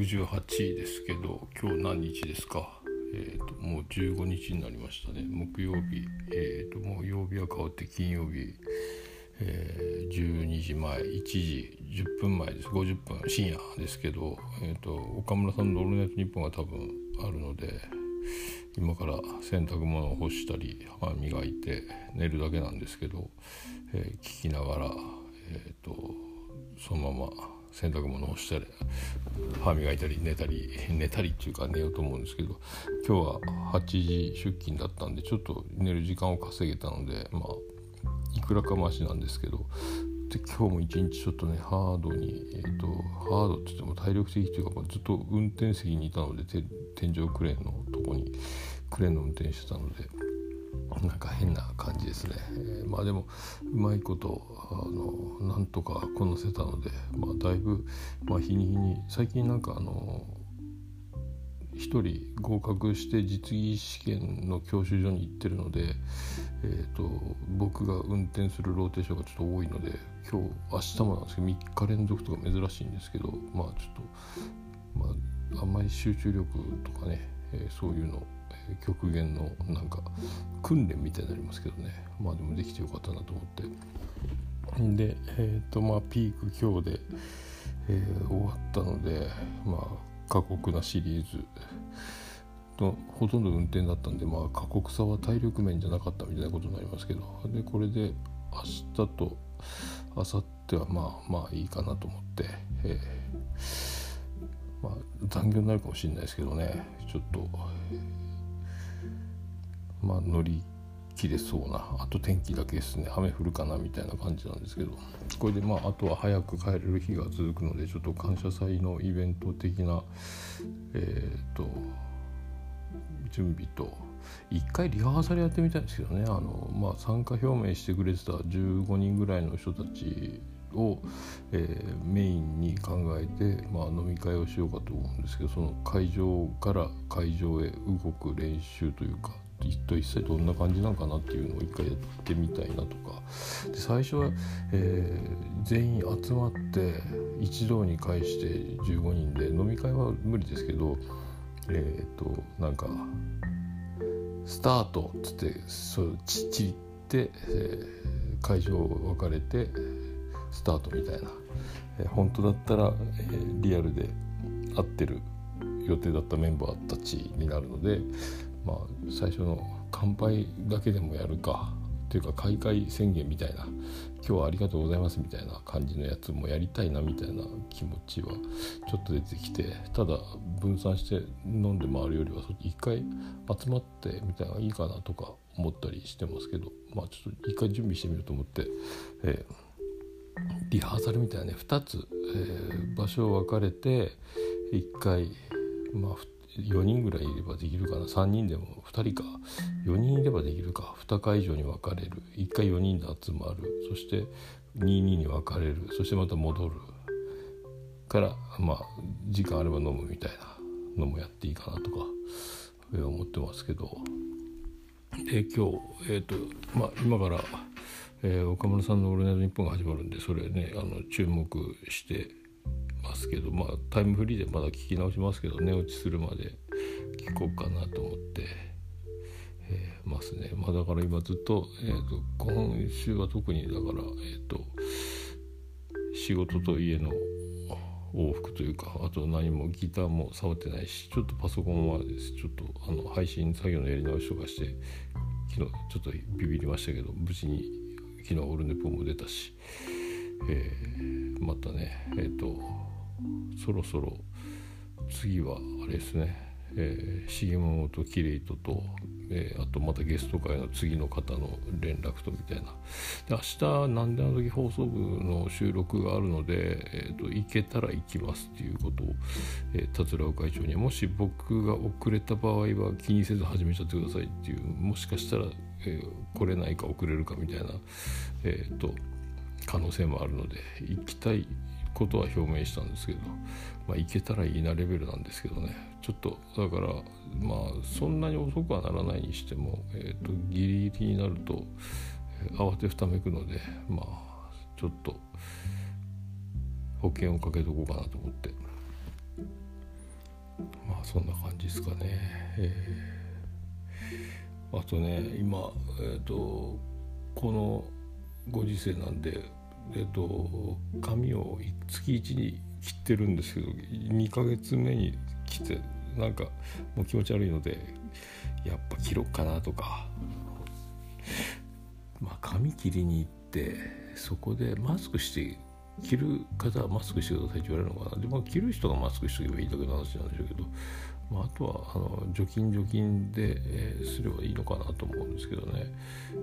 68ですけど今日何日ですか？えーと、もう15日になりましたね。木曜日、えーと、もう曜日は変わって金曜日、えー、12時前。1時。10分前です。50分。深夜ですけど、えーと、岡村さんの「オールナイトニッポン」が多分あるので今から洗濯物を干したり歯磨いて寝るだけなんですけど、えー、聞きながら、えー、とそのまま洗濯物をしたり歯磨いたり寝たり寝たりっていうか寝ようと思うんですけど今日は8時出勤だったんでちょっと寝る時間を稼げたのでまあいくらかマシなんですけどで今日も一日ちょっとねハードに、えーと、ハードって言っても体力的というか、ま、ずっと運転席にいたので天井クレーンのとこにクレーンの運転してたのでなんか変な感じですね、えー、まあでもうまいことあのなんとかこなせたので、まあ、だいぶ、まあ、日に日に最近なんかあの1人合格して実技試験の教習所に行ってるので、えーと、僕が運転するローテーションがちょっと多いので今日明日もなんですけど3日連続とか珍しいんですけどまあちょっと、まあ、あんまり集中力とかね、えー、そういうの極限のなんか訓練みたいになりますけどね。まあでもできてよかったなと思って。でえっ、ー、とまあピーク今日で、えー、終わったのでまあ過酷なシリーズとほとんど運転だったんでまあ過酷さは体力面じゃなかったみたいなことになりますけど。でこれで明日と明後日はまあまあいいかなと思って、えー、まあ残業になるかもしれないですけどね。ちょっと、まあ、乗り切れそうなあと天気だけですね。雨降るかなみたいな感じなんですけど。これでまああとは早く帰れる日が続くのでちょっと感謝祭のイベント的なえっ、ー、と準備と一回リハーサルやってみたいんですけどね。あの、まあ、参加表明してくれてた15人ぐらいの人たちを、えー、メインに考えて、まあ、飲み会をしようかと思うんですけどその会場から会場へ動く練習というか一体一体どんな感じなのかなっていうのを一回やってみたいなとか。で最初は、えー、全員集まって一堂に会して15人で飲み会は無理ですけどえっ、ー、となんか「スタート」っつってそうちっちって、えー、会場分かれてスタートみたいな、えー、本当だったら、えー、リアルで会ってる予定だったメンバーたちになるのでまあ、最初の乾杯だけでもやるかというか開会宣言みたいな今日はありがとうございますみたいな感じのやつもやりたいなみたいな気持ちはちょっと出てきてただ分散して飲んで回るよりは一回集まってみたいないいかなとか思ったりしてますけどまあちょっと一回準備してみようと思って、えー、リハーサルみたいなね2つ、えー、場所を分かれて1回まあ4人ぐらいいればできるかな。3人でも2人か。4人いればできるか。2回以上に分かれる。1回4人で集まる。そして22に分かれる。そしてまた戻る。からまあ時間あれば飲むみたいな。のもやっていいかなとか思ってますけど。で今日えっ、ー、とまあ今からえー、岡村さんの「オールナイトニッポン」が始まるんでそれねあの注目してますけどまあタイムフリーでまだ聞き直しますけど寝落ちするまで聞こうかなと思って、えー、ますね。まあだから今ずっと,、えーと、今週は特にだからえっ、ー、と仕事と家の往復というかあと何もギターも触ってないしちょっとパソコンはです。ちょっとあの配信作業のやり直しとかして昨日ちょっとビビりましたけど無事に昨日オルネポも出たし、えー、またねえっ、ー、とそろそろ次はあれですね、えー、重本キレイトと、えー、あとまたゲスト会の次の方の連絡とみたいな。で明日「なんであの時放送部」の収録があるので、えーと、行けたら行きますっていうことを、えー、桂尾会長にもし僕が遅れた場合は気にせず始めちゃってくださいっていうもしかしたら、えー、来れないか遅れるかみたいな、えーと可能性もあるので行きたいことは表明したんですけど、まあ、行けたらいいなレベルなんですけどね。ちょっとだからまあそんなに遅くはならないにしても、えーと、ギリギリになると、慌てふためくのでまあちょっと保険をかけとこうかなと思って。まあそんな感じですかね、えー、あとね今えっ、ー、とこのご時世なんでえっ、と髪を月1に切ってるんですけど2ヶ月目に切ってなんかもう気持ち悪いのでやっぱ切ろっかなとか。まあ髪切りに行ってそこでマスクして着る方はマスクしてくださいって言われるのかな。で、まあ、着る人がマスクしておけばいいだけの話なんでしょうけど、まあ、あとはあの除菌除菌で、えー、すればいいのかなと思うんですけどね、え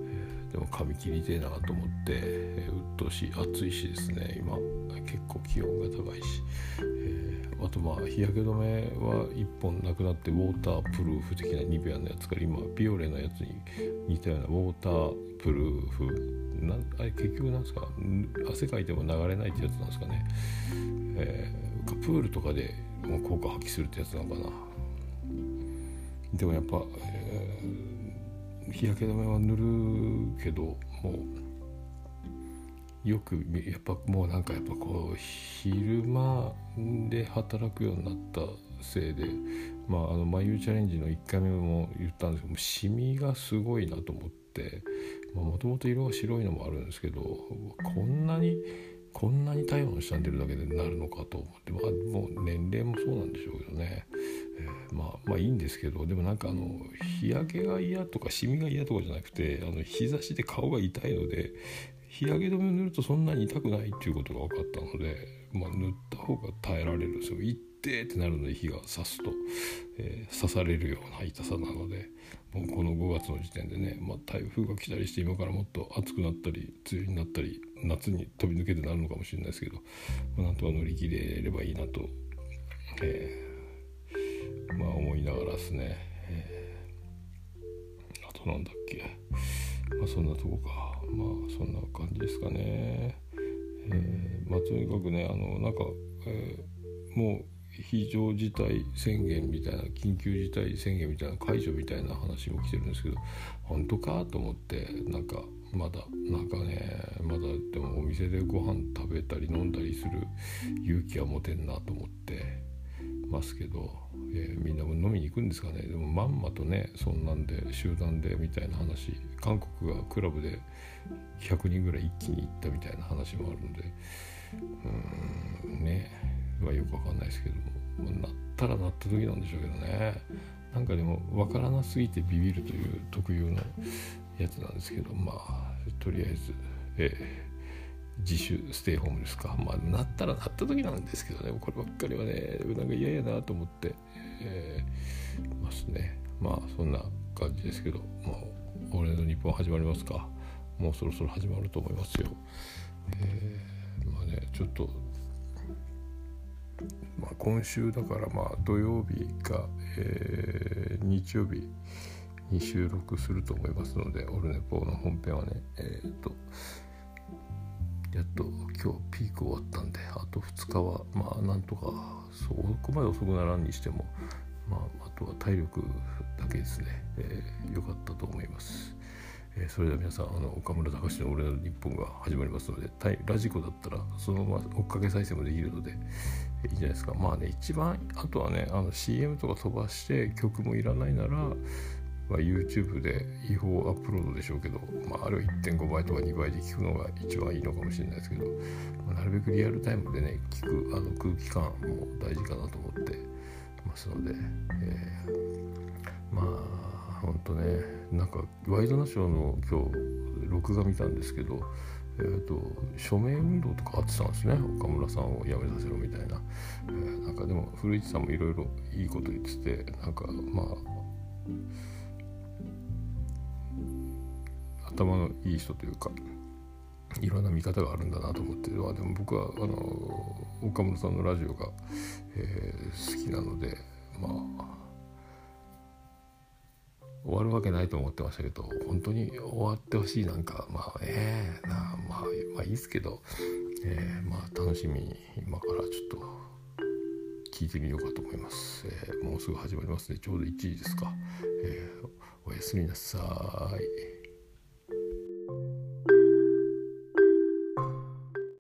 ー、でも髪切りてえなと思って、えー、鬱陶しい暑いしですね。今結構気温が高いし、えー、あとまあ日焼け止めは1本なくなってウォータープルーフ的なニベアのやつから今ビオレのやつに似たようなウォータープルーフ。なあれ結局なんですか？汗かいても流れないってやつなんですかね、えー、プールとかで効果発揮するってやつなのかな。でもやっぱ、えー、日焼け止めは塗るけどもうよくやっぱもうなんかやっぱこう昼間で働くようになったせいでまああの眉チャレンジの1回目も言ったんですけどもシミがすごいなと思ってもともと色が白いのもあるんですけどこんなにこんなに体温下に出るだけでなるのかと思ってまあもう年齢もそうなんでしょうけどね、えー、まあまあいいんですけどでもなんかあの日焼けが嫌とかシミが嫌とかじゃなくてあの日差しで顔が痛いので日焼け止めを塗るとそんなに痛くないっていうことが分かったので、まあ、塗った方が耐えられるんですよ。ってってなるので火が刺すと、えー、刺されるような痛さなのでもうこの5月の時点でね、まあ、台風が来たりして今からもっと暑くなったり梅雨になったり夏に飛び抜けてなるのかもしれないですけど、まあ、なんとか乗り切れればいいなと、えー、まあ思いながらですね、えー、あとなんだっけまあそんなとこかまあそんな感じですかね。えー、まあとにかくねあのなんか、えー、もう非常事態宣言みたいな緊急事態宣言みたいな解除みたいな話も来てるんですけど本当かと思ってなんかまだなんかねまだでもお店でご飯食べたり飲んだりする勇気は持てんなと思ってますけど、えー、みんなも飲みに行くんですかね。でもまんまとねそんなんで集団でみたいな話韓国がクラブで100人ぐらい一気に行ったみたいな話もあるのでうーんね。はよくわかんないですけど、なったらなった時なんでしょうけどね。なんかでも分からなすぎてビビるという特有のやつなんですけどまあとりあえず、えー、自主ステイホームですか。まあなったらなった時なんですけどね。こればっかりはねなんか嫌やなと思って、えー、ますね。まあそんな感じですけどまあ俺の日本始まりますか。もうそろそろ始まると思いますよ。えー、まあねちょっとまあ、今週だからまあ土曜日か、えー、日曜日に収録すると思いますのでオルネポの本編はねえっ、とやっと今日ピーク終わったんであと2日はまあなんとかそこまで遅くならんにしてもまああとは体力だけですね、えー、よかったと思います。えー、それでは皆さんあの岡村隆史の「俺の日本」が始まりますのでラジコだったらそのまま追っかけ再生もできるので、いいんじゃないですか。まあね一番あとはねあの CM とか飛ばして曲もいらないなら、まあ、YouTube で違法アップロードでしょうけど、まあ、ある1.5倍とか2倍で聞くのが一番いいのかもしれないですけど、まあ、なるべくリアルタイムでね聞くあの空気感も大事かなと思ってますので、えー、まあほんとねなんかワイドナショーの今日録画見たんですけどえーと、署名運動とかあってたんですね。岡村さんを辞めさせろみたいな、えー、なんかでも古市さんもいろいろいいこと言っててなんかまあ頭のいい人というかいろんな見方があるんだなと思ってまあでも僕はあの岡村さんのラジオが、えー、好きなのでまあ終わるわけないと思ってましたけど本当に終わってほしいなんかまあえーなまあまあいいですけど、えー、まあ楽しみに今からちょっと聞いてみようかと思います、えー、もうすぐ始まりますね。ちょうど1時ですか、えー、おやすみなさい。